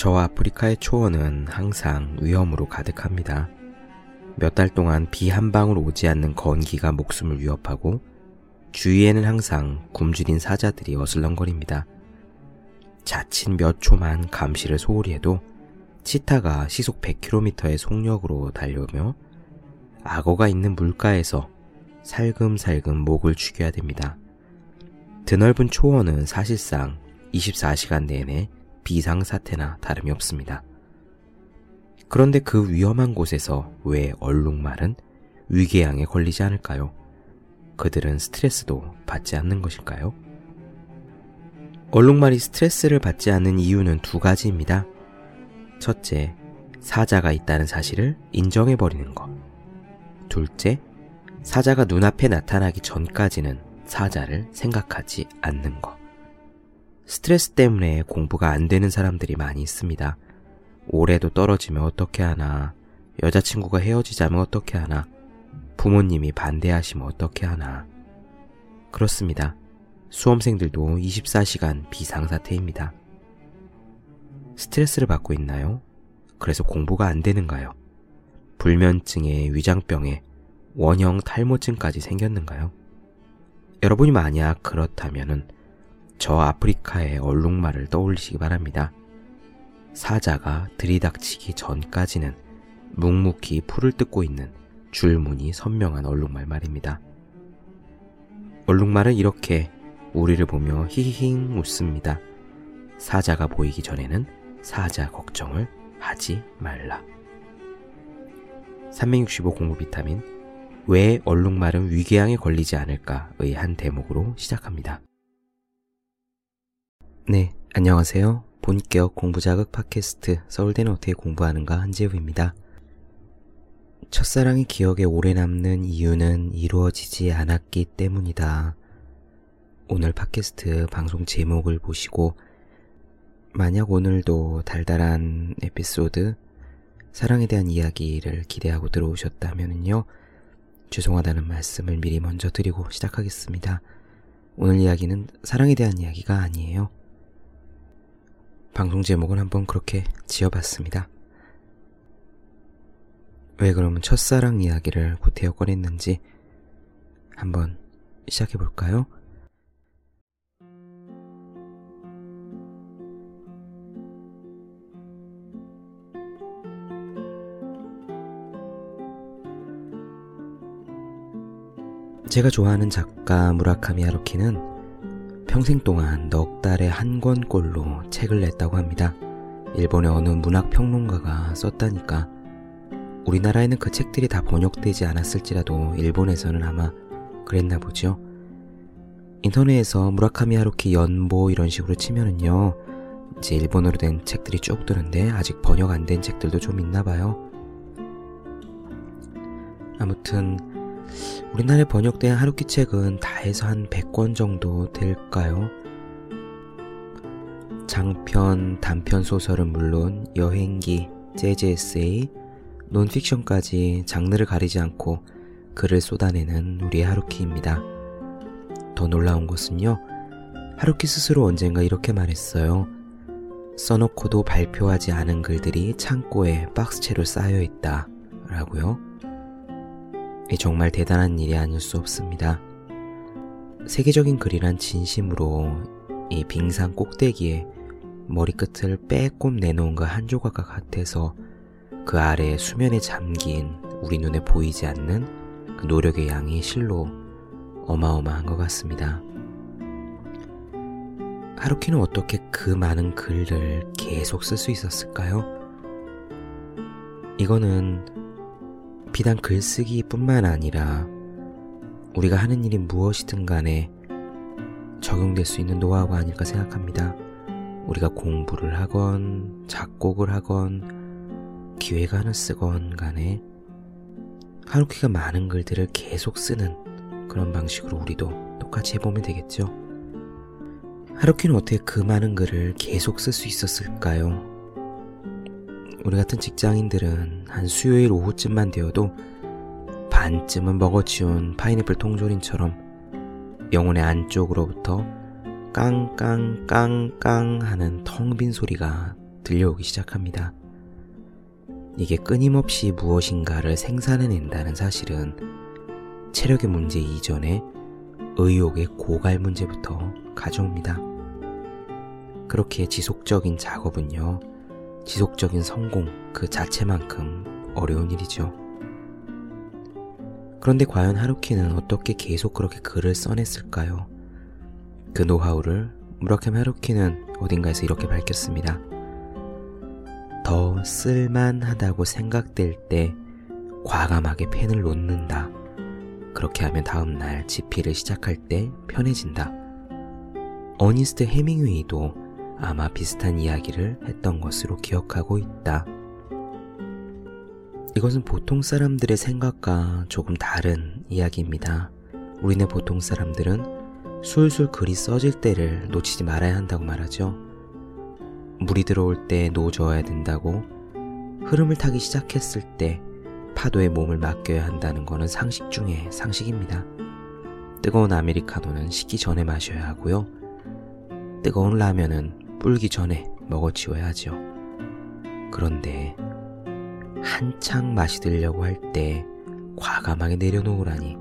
저 아프리카의 초원은 항상 위험으로 가득합니다. 몇 달 동안 비 한 방울 오지 않는 건기가 목숨을 위협하고 주위에는 항상 굶주린 사자들이 어슬렁거립니다. 자칫 몇 초만 감시를 소홀히 해도 치타가 시속 100km의 속력으로 달려오며 악어가 있는 물가에서 살금살금 목을 죽여야 됩니다. 드넓은 초원은 사실상 24시간 내내 비상사태나 다름이 없습니다. 그런데 그 위험한 곳에서 왜 얼룩말은 위궤양에 걸리지 않을까요? 그들은 스트레스도 받지 않는 것일까요? 얼룩말이 스트레스를 받지 않는 이유는 두 가지입니다. 첫째, 사자가 있다는 사실을 인정해버리는 것. 둘째, 사자가 눈앞에 나타나기 전까지는 사자를 생각하지 않는 것. 스트레스 때문에 공부가 안 되는 사람들이 많이 있습니다. 올해도 떨어지면 어떻게 하나, 여자친구가 헤어지자면 어떻게 하나, 부모님이 반대하시면 어떻게 하나. 그렇습니다. 수험생들도 24시간 비상사태입니다. 스트레스를 받고 있나요? 그래서 공부가 안 되는가요? 불면증에 위장병에 원형 탈모증까지 생겼는가요? 여러분이 만약 그렇다면은 저 아프리카의 얼룩말을 떠올리시기 바랍니다. 사자가 들이닥치기 전까지는 묵묵히 풀을 뜯고 있는 줄무늬 선명한 얼룩말 말입니다. 얼룩말은 이렇게 우리를 보며 히히힝 웃습니다. 사자가 보이기 전에는 사자 걱정을 하지 말라. 365 공부 비타민 왜 얼룩말은 위궤양에 걸리지 않을까의 한 대목으로 시작합니다. 네, 안녕하세요. 본격 공부 자극 팟캐스트 서울대는 어떻게 공부하는가 한재우입니다. 첫사랑이 기억에 오래 남는 이유는 이루어지지 않았기 때문이다. 오늘 팟캐스트 방송 제목을 보시고 만약 오늘도 달달한 에피소드 사랑에 대한 이야기를 기대하고 들어오셨다면요. 죄송하다는 말씀을 미리 먼저 드리고 시작하겠습니다. 오늘 이야기는 사랑에 대한 이야기가 아니에요. 방송 제목은 한번 그렇게 지어봤습니다. 왜 그러면 첫사랑 이야기를 구태여 꺼냈는지 한번 시작해 볼까요? 제가 좋아하는 작가 무라카미 하루키는 평생 동안 넉 달에 한 권꼴로 책을 냈다고 합니다. 일본의 어느 문학 평론가가 썼다니까. 우리나라에는 그 책들이 다 번역되지 않았을지라도 일본에서는 아마 그랬나 보죠. 인터넷에서 무라카미 하루키 연보 이런 식으로 치면은요. 이제 일본어로 된 책들이 쭉 뜨는데 아직 번역 안 된 책들도 좀 있나 봐요. 아무튼 우리나라에 번역된 하루키 책은 다 해서 한 100권 정도 될까요? 장편, 단편 소설은 물론 여행기, 재즈 에세이, 논픽션까지 장르를 가리지 않고 글을 쏟아내는 우리의 하루키입니다. 더 놀라운 것은요, 하루키 스스로 언젠가 이렇게 말했어요. 써놓고도 발표하지 않은 글들이 창고에 박스채로 쌓여 있다. 라고요. 정말 대단한 일이 아닐 수 없습니다. 세계적인 글이란 진심으로 이 빙산 꼭대기에 머리끝을 빼꼼 내놓은 그 한 조각과 같아서 그 아래 수면에 잠긴 우리 눈에 보이지 않는 그 노력의 양이 실로 어마어마한 것 같습니다. 하루키는 어떻게 그 많은 글을 계속 쓸 수 있었을까요? 이거는 비단 글쓰기뿐만 아니라 우리가 하는 일이 무엇이든 간에 적용될 수 있는 노하우가 아닐까 생각합니다. 우리가 공부를 하건 작곡을 하건 기획안을 쓰건 간에 하루키가 많은 글들을 계속 쓰는 그런 방식으로 우리도 똑같이 해보면 되겠죠. 하루키는 어떻게 그 많은 글을 계속 쓸 수 있었을까요? 우리 같은 직장인들은 한 수요일 오후쯤만 되어도 반쯤은 먹어치운 파인애플 통조림처럼 영혼의 안쪽으로부터 깡깡깡깡 하는 텅 빈 소리가 들려오기 시작합니다. 이게 끊임없이 무엇인가를 생산해낸다는 사실은 체력의 문제 이전에 의욕의 고갈 문제부터 가져옵니다. 그렇게 지속적인 작업은요, 지속적인 성공 그 자체만큼 어려운 일이죠. 그런데 과연 하루키는 어떻게 계속 그렇게 글을 써냈을까요? 그 노하우를 무라카미 하루키는 어딘가에서 이렇게 밝혔습니다. 더 쓸만하다고 생각될 때 과감하게 펜을 놓는다. 그렇게 하면 다음날 집필을 시작할 때 편해진다. 어니스트 해밍웨이도 아마 비슷한 이야기를 했던 것으로 기억하고 있다. 이것은 보통 사람들의 생각과 조금 다른 이야기입니다. 우리네 보통 사람들은 술술 글이 써질 때를 놓치지 말아야 한다고 말하죠. 물이 들어올 때 노져야 된다고 흐름을 타기 시작했을 때 파도에 몸을 맡겨야 한다는 것은 상식 중에 상식입니다. 뜨거운 아메리카노는 식기 전에 마셔야 하고요. 뜨거운 라면은 불기 전에 먹어치워야 하죠. 그런데 한창 마시 들려고 할 때 과감하게 내려놓으라니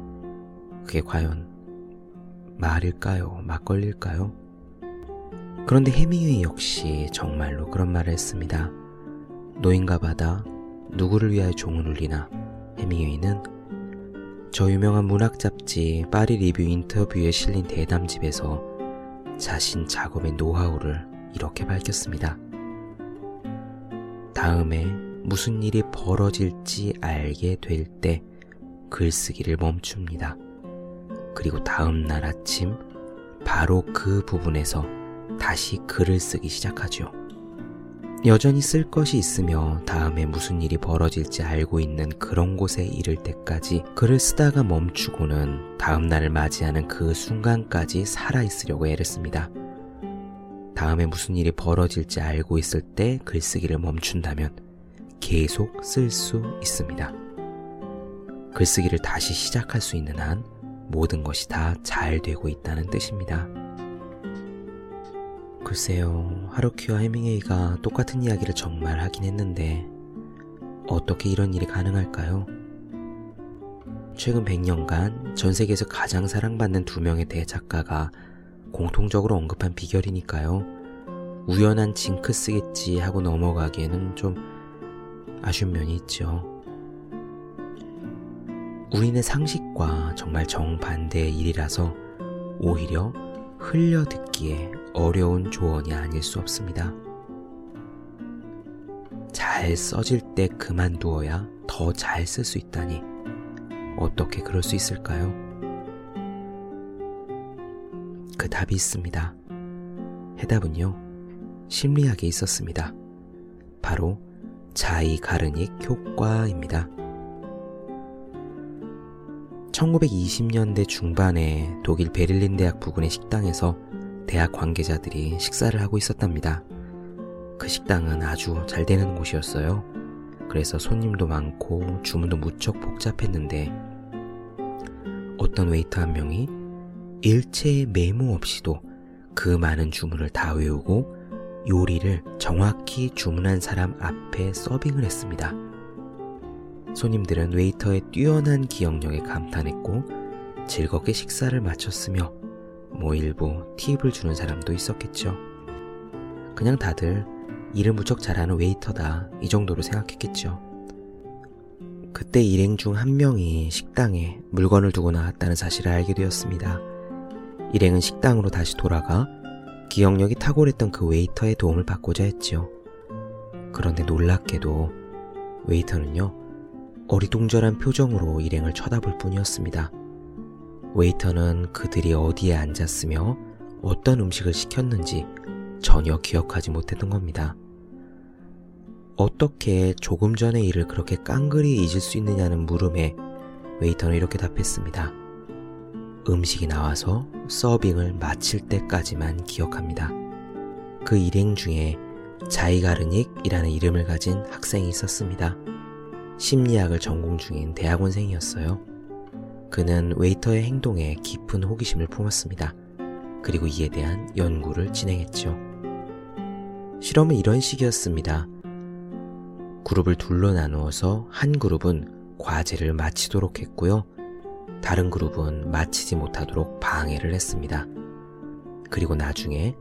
그게 과연 말일까요? 막걸리일까요? 그런데 해밍웨이 역시 정말로 그런 말을 했습니다. 노인가 바다 누구를 위하여 종을 울리나 해밍웨이는 저 유명한 문학 잡지 파리 리뷰 인터뷰에 실린 대담집에서 자신 작업의 노하우를 이렇게 밝혔습니다. 다음에 무슨 일이 벌어질지 알게 될 때 글쓰기를 멈춥니다. 그리고 다음 날 아침 바로 그 부분에서 다시 글을 쓰기 시작하죠. 여전히 쓸 것이 있으며 다음에 무슨 일이 벌어질지 알고 있는 그런 곳에 이를 때까지 글을 쓰다가 멈추고는 다음 날을 맞이하는 그 순간까지 살아있으려고 애를 씁니다. 다음에 무슨 일이 벌어질지 알고 있을 때 글쓰기를 멈춘다면 계속 쓸 수 있습니다. 글쓰기를 다시 시작할 수 있는 한 모든 것이 다 잘 되고 있다는 뜻입니다. 글쎄요, 하루키와 해밍웨이가 똑같은 이야기를 정말 하긴 했는데, 어떻게 이런 일이 가능할까요? 최근 100년간 전 세계에서 가장 사랑받는 두 명의 대작가가 공통적으로 언급한 비결이니까요. 우연한 징크스겠지 하고 넘어가기에는 좀 아쉬운 면이 있죠. 우리네 상식과 정말 정반대의 일이라서 오히려 흘려 듣기에 어려운 조언이 아닐 수 없습니다. 잘 써질 때 그만두어야 더 잘 쓸 수 있다니 어떻게 그럴 수 있을까요? 그 답이 있습니다. 해답은요, 심리학에 있었습니다. 바로 자이 가르닉 효과입니다. 1920년대 중반에 독일 베를린 대학 부근의 식당에서 대학 관계자들이 식사를 하고 있었답니다. 그 식당은 아주 잘 되는 곳이었어요. 그래서 손님도 많고 주문도 무척 복잡했는데 어떤 웨이터 한 명이 일체의 메모 없이도 그 많은 주문을 다 외우고 요리를 정확히 주문한 사람 앞에 서빙을 했습니다. 손님들은 웨이터의 뛰어난 기억력에 감탄했고 즐겁게 식사를 마쳤으며 뭐 일부 팁을 주는 사람도 있었겠죠. 그냥 다들 일을 무척 잘하는 웨이터다 이 정도로 생각했겠죠. 그때 일행 중 한 명이 식당에 물건을 두고 나왔다는 사실을 알게 되었습니다. 일행은 식당으로 다시 돌아가 기억력이 탁월했던 그 웨이터의 도움을 받고자 했지요. 그런데 놀랍게도 웨이터는요, 어리둥절한 표정으로 일행을 쳐다볼 뿐이었습니다. 웨이터는 그들이 어디에 앉았으며 어떤 음식을 시켰는지 전혀 기억하지 못했던 겁니다. 어떻게 조금 전의 일을 그렇게 깡그리 잊을 수 있느냐는 물음에 웨이터는 이렇게 답했습니다. 음식이 나와서 서빙을 마칠 때까지만 기억합니다. 그 일행 중에 자이가르닉이라는 이름을 가진 학생이 있었습니다. 심리학을 전공 중인 대학원생이었어요. 그는 웨이터의 행동에 깊은 호기심을 품었습니다. 그리고 이에 대한 연구를 진행했죠. 실험은 이런 식이었습니다. 그룹을 둘로 나누어서 한 그룹은 과제를 마치도록 했고요. 다른 그룹은 마치지 못하도록 방해를 했습니다. 그리고 나중에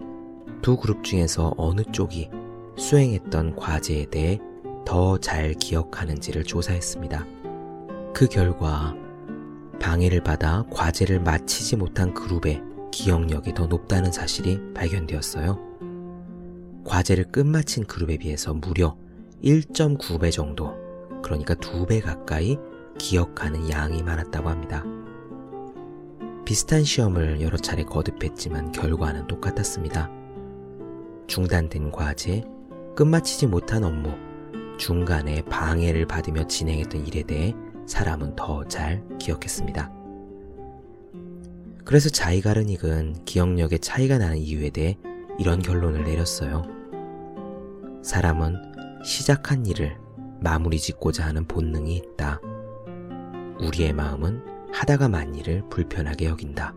두 그룹 중에서 어느 쪽이 수행했던 과제에 대해 더 잘 기억하는지를 조사했습니다. 그 결과 방해를 받아 과제를 마치지 못한 그룹의 기억력이 더 높다는 사실이 발견되었어요. 과제를 끝마친 그룹에 비해서 무려 1.9배 정도, 그러니까 2배 가까이 기억하는 양이 많았다고 합니다. 비슷한 시험을 여러 차례 거듭했지만 결과는 똑같았습니다. 중단된 과제, 끝마치지 못한 업무, 중간에 방해를 받으며 진행했던 일에 대해 사람은 더 잘 기억했습니다. 그래서 자이가르닉은 기억력의 차이가 나는 이유에 대해 이런 결론을 내렸어요. 사람은 시작한 일을 마무리 짓고자 하는 본능이 있다. 우리의 마음은 하다가 만 일을 불편하게 여긴다.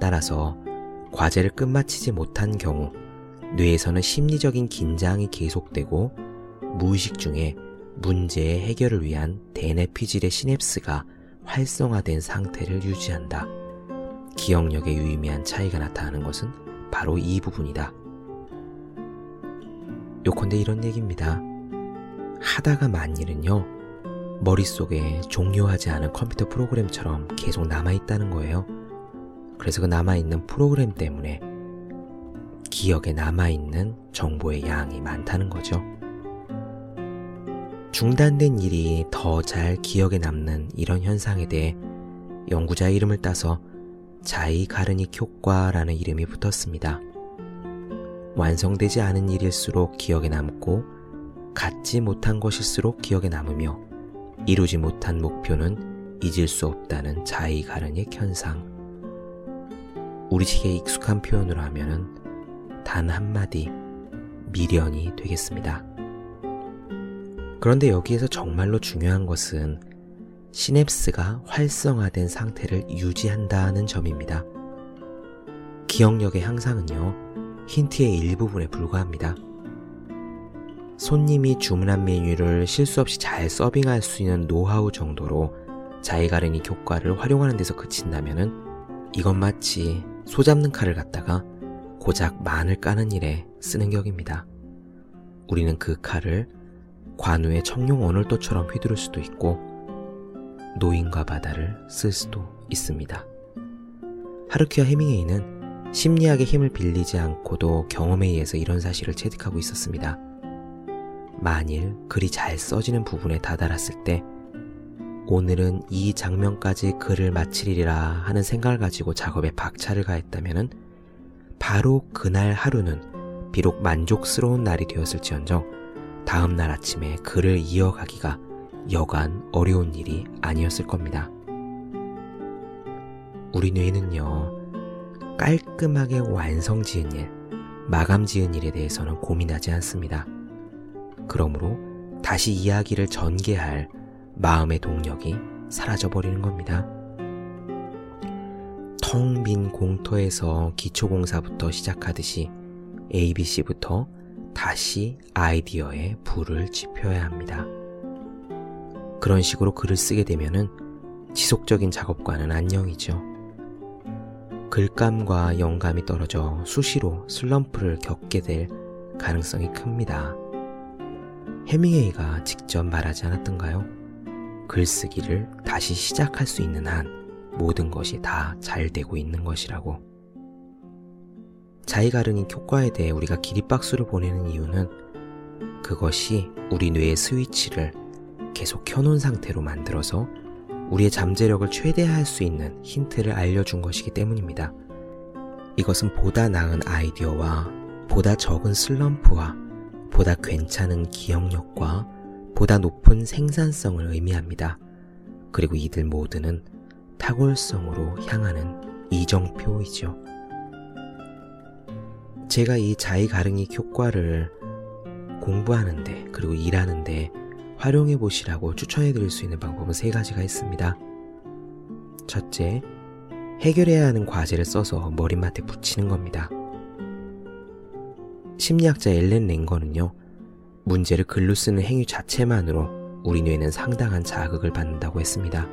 따라서 과제를 끝마치지 못한 경우 뇌에서는 심리적인 긴장이 계속되고 무의식 중에 문제의 해결을 위한 대뇌피질의 시냅스가 활성화된 상태를 유지한다. 기억력에 유의미한 차이가 나타나는 것은 바로 이 부분이다. 요컨대 이런 얘기입니다. 하다가 만 일은요, 머릿속에 종료하지 않은 컴퓨터 프로그램처럼 계속 남아있다는 거예요. 그래서 그 남아있는 프로그램 때문에 기억에 남아있는 정보의 양이 많다는 거죠. 중단된 일이 더 잘 기억에 남는 이런 현상에 대해 연구자의 이름을 따서 자이 가르닉 효과라는 이름이 붙었습니다. 완성되지 않은 일일수록 기억에 남고 갖지 못한 것일수록 기억에 남으며 이루지 못한 목표는 잊을 수 없다는 자이 가르닉 현상. 우리식의 익숙한 표현으로 하면은 단 한마디 미련이 되겠습니다. 그런데 여기에서 정말로 중요한 것은 시냅스가 활성화된 상태를 유지한다는 점입니다. 기억력의 향상은요, 힌트의 일부분에 불과합니다. 손님이 주문한 메뉴를 실수 없이 잘 서빙할 수 있는 노하우 정도로 자이가르니 효과를 활용하는 데서 그친다면은 이건 마치 소 잡는 칼을 갖다가 고작 마늘 까는 일에 쓰는 격입니다. 우리는 그 칼을 관우의 청룡 언월도처럼 휘두를 수도 있고 노인과 바다를 쓸 수도 있습니다. 하르키와 헤밍웨이는 심리학의 힘을 빌리지 않고도 경험에 의해서 이런 사실을 체득하고 있었습니다. 만일 글이 잘 써지는 부분에 다다랐을 때 오늘은 이 장면까지 글을 마치리라 하는 생각을 가지고 작업에 박차를 가했다면 바로 그날 하루는 비록 만족스러운 날이 되었을지언정 다음 날 아침에 글을 이어가기가 여간 어려운 일이 아니었을 겁니다. 우리 뇌는요, 깔끔하게 완성 지은 일, 마감 지은 일에 대해서는 고민하지 않습니다. 그러므로 다시 이야기를 전개할 마음의 동력이 사라져버리는 겁니다. 텅 빈 공터에서 기초공사부터 시작하듯이 ABC부터 다시 아이디어에 불을 지펴야 합니다. 그런 식으로 글을 쓰게 되면은 지속적인 작업과는 안녕이죠. 글감과 영감이 떨어져 수시로 슬럼프를 겪게 될 가능성이 큽니다. 해밍웨이가 직접 말하지 않았던가요? 글쓰기를 다시 시작할 수 있는 한 모든 것이 다 잘 되고 있는 것이라고. 자이가르니 효과에 대해 우리가 기립박수를 보내는 이유는 그것이 우리 뇌의 스위치를 계속 켜놓은 상태로 만들어서 우리의 잠재력을 최대화할 수 있는 힌트를 알려준 것이기 때문입니다. 이것은 보다 나은 아이디어와 보다 적은 슬럼프와 보다 괜찮은 기억력과 보다 높은 생산성을 의미합니다. 그리고 이들 모두는 탁월성으로 향하는 이정표이죠. 제가 이 자의 가릉이 효과를 공부하는데 그리고 일하는데 활용해 보시라고 추천해 드릴 수 있는 방법은 세 가지가 있습니다. 첫째, 해결해야 하는 과제를 써서 머리맡에 붙이는 겁니다. 심리학자 엘렌 랭거는요, 문제를 글로 쓰는 행위 자체만으로 우리 뇌는 상당한 자극을 받는다고 했습니다.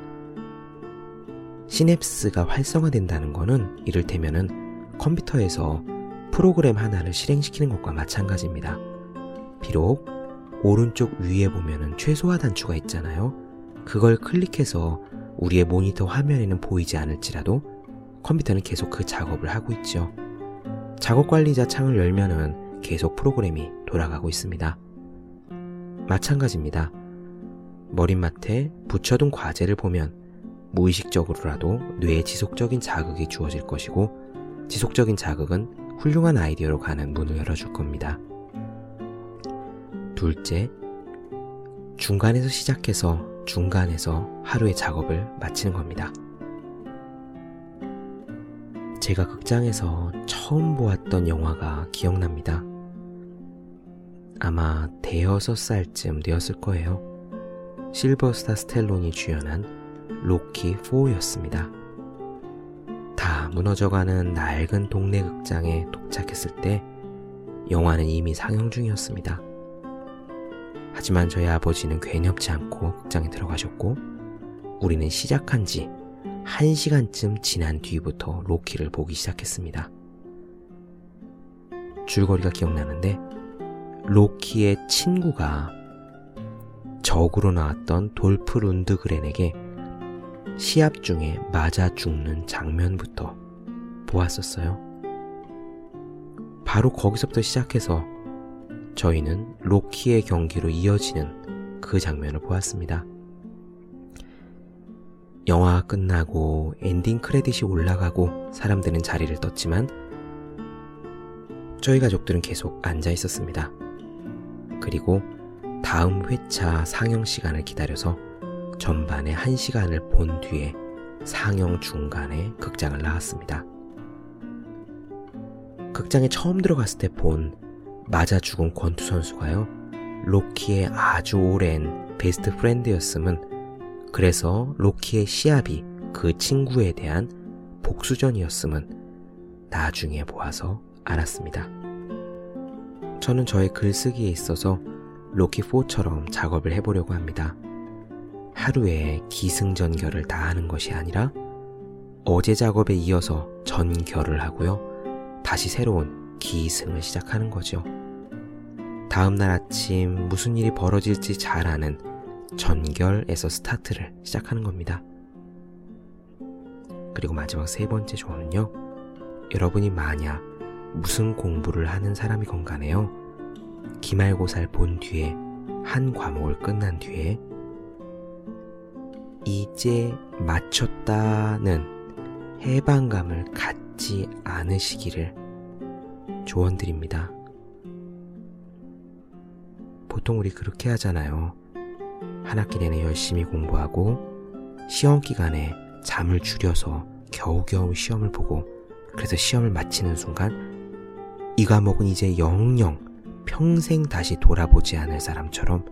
시냅스가 활성화된다는 것은 이를테면은 컴퓨터에서 프로그램 하나를 실행시키는 것과 마찬가지입니다. 비록 오른쪽 위에 보면은 최소화 단추가 있잖아요. 그걸 클릭해서 우리의 모니터 화면에는 보이지 않을지라도 컴퓨터는 계속 그 작업을 하고 있죠. 작업 관리자 창을 열면은 계속 프로그램이 돌아가고 있습니다. 마찬가지입니다. 머릿맡에 붙여둔 과제를 보면 무의식적으로라도 뇌에 지속적인 자극이 주어질 것이고 지속적인 자극은 훌륭한 아이디어로 가는 문을 열어줄 겁니다. 둘째, 중간에서 시작해서 중간에서 하루의 작업을 마치는 겁니다. 제가 극장에서 처음 보았던 영화가 기억납니다. 아마 대여섯 살쯤 되었을 거예요. 실버스타 스텔론이 주연한 로키 4였습니다. 다 무너져가는 낡은 동네 극장에 도착했을 때 영화는 이미 상영 중이었습니다. 하지만 저희 아버지는 괴념치 않고 극장에 들어가셨고 우리는 시작한 지 1시간쯤 지난 뒤부터 로키를 보기 시작했습니다. 줄거리가 기억나는데 로키의 친구가 적으로 나왔던 돌프 룬드그렌에게 시합 중에 맞아 죽는 장면부터 보았었어요. 바로 거기서부터 시작해서 저희는 로키의 경기로 이어지는 그 장면을 보았습니다. 영화가 끝나고 엔딩 크레딧이 올라가고 사람들은 자리를 떴지만 저희 가족들은 계속 앉아 있었습니다. 그리고 다음 회차 상영 시간을 기다려서 전반에 한 시간을 본 뒤에 상영 중간에 극장을 나왔습니다. 극장에 처음 들어갔을 때 본 맞아 죽은 권투 선수가요. 로키의 아주 오랜 best friend였음은 그래서 로키의 시합이 그 친구에 대한 복수전이었음은 나중에 보아서 알았습니다. 저는 저의 글쓰기에 있어서 로키4처럼 작업을 해보려고 합니다. 하루에 기승전결을 다 하는 것이 아니라 어제 작업에 이어서 전결을 하고요. 다시 새로운 기승을 시작하는 거죠. 다음날 아침 무슨 일이 벌어질지 잘 아는 전결에서 스타트를 시작하는 겁니다. 그리고 마지막 세 번째 조언은요. 여러분이 만약 무슨 공부를 하는 사람이건 간에요. 기말고사를 본 뒤에 한 과목을 끝난 뒤에 이제 맞췄다는 해방감을 갖지 않으시기를 조언드립니다. 보통 우리 그렇게 하잖아요. 한 학기 내내 열심히 공부하고 시험 기간에 잠을 줄여서 겨우겨우 시험을 보고 그래서 시험을 마치는 순간 이 과목은 이제 영영 평생 다시 돌아보지 않을 사람처럼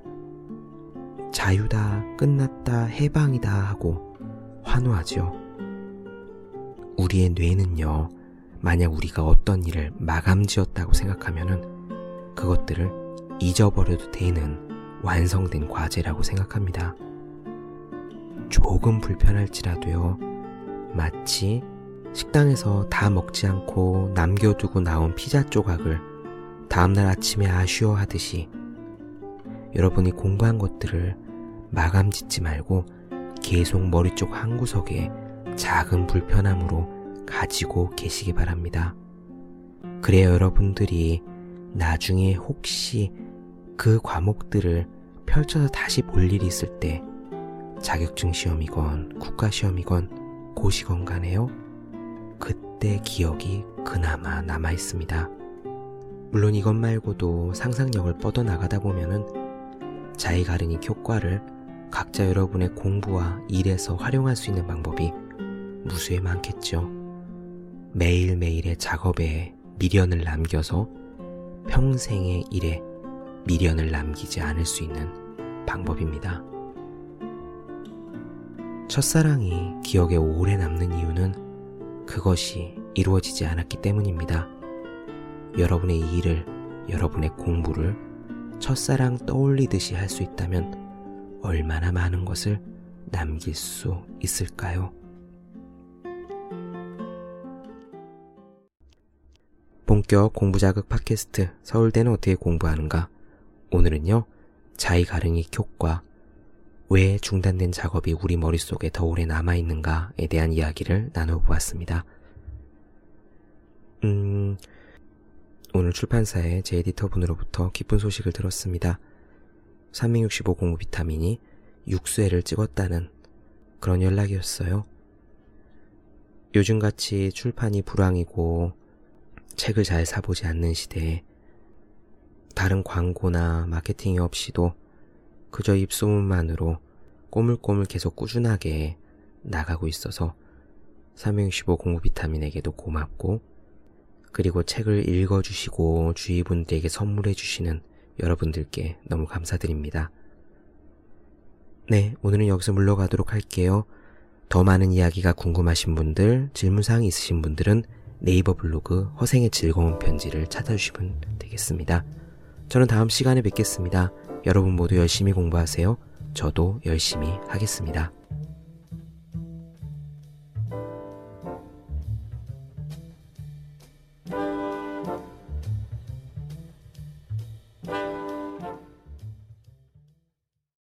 자유다, 끝났다, 해방이다 하고 환호하죠. 우리의 뇌는요, 만약 우리가 어떤 일을 마감 지었다고 생각하면은 그것들을 잊어버려도 되는 완성된 과제라고 생각합니다. 조금 불편할지라도요, 마치 식당에서 다 먹지 않고 남겨두고 나온 피자 조각을 다음날 아침에 아쉬워하듯이 여러분이 공부한 것들을 마감 짓지 말고 계속 머리 쪽 한구석에 작은 불편함으로 가지고 계시기 바랍니다. 그래야 여러분들이 나중에 혹시 그 과목들을 펼쳐서 다시 볼 일이 있을 때 자격증 시험이건 국가 시험이건 고시건 간에요. 그때 기억이 그나마 남아 있습니다. 물론 이것 말고도 상상력을 뻗어나가다 보면은 자의가르닉 효과를 각자 여러분의 공부와 일에서 활용할 수 있는 방법이 무수히 많겠죠. 매일매일의 작업에 미련을 남겨서 평생의 일에 미련을 남기지 않을 수 있는 방법입니다. 첫사랑이 기억에 오래 남는 이유는 그것이 이루어지지 않았기 때문입니다. 여러분의 일을 여러분의 공부를 첫사랑 떠올리듯이 할 수 있다면 얼마나 많은 것을 남길 수 있을까요? 본격 공부 자극 팟캐스트 서울대는 어떻게 공부하는가? 오늘은요, 자의 가릉이 효과, 왜 중단된 작업이 우리 머릿속에 더 오래 남아있는가에 대한 이야기를 나눠보았습니다. 음, 오늘 출판사의 제 에디터 분으로부터 기쁜 소식을 들었습니다. 365 공부 비타민이 6수회를 찍었다는 그런 연락이었어요. 요즘같이 출판이 불황이고 책을 잘 사보지 않는 시대에 다른 광고나 마케팅이 없이도 그저 입소문만으로 꼬물꼬물 계속 꾸준하게 나가고 있어서 365 공부 비타민에게도 고맙고 그리고 책을 읽어주시고 주위 분들에게 선물해주시는 여러분들께 너무 감사드립니다. 네, 오늘은 여기서 물러가도록 할게요. 더 많은 이야기가 궁금하신 분들, 질문사항이 있으신 분들은 네이버 블로그 허생의 즐거운 편지를 찾아주시면 되겠습니다. 저는 다음 시간에 뵙겠습니다. 여러분 모두 열심히 공부하세요. 저도 열심히 하겠습니다.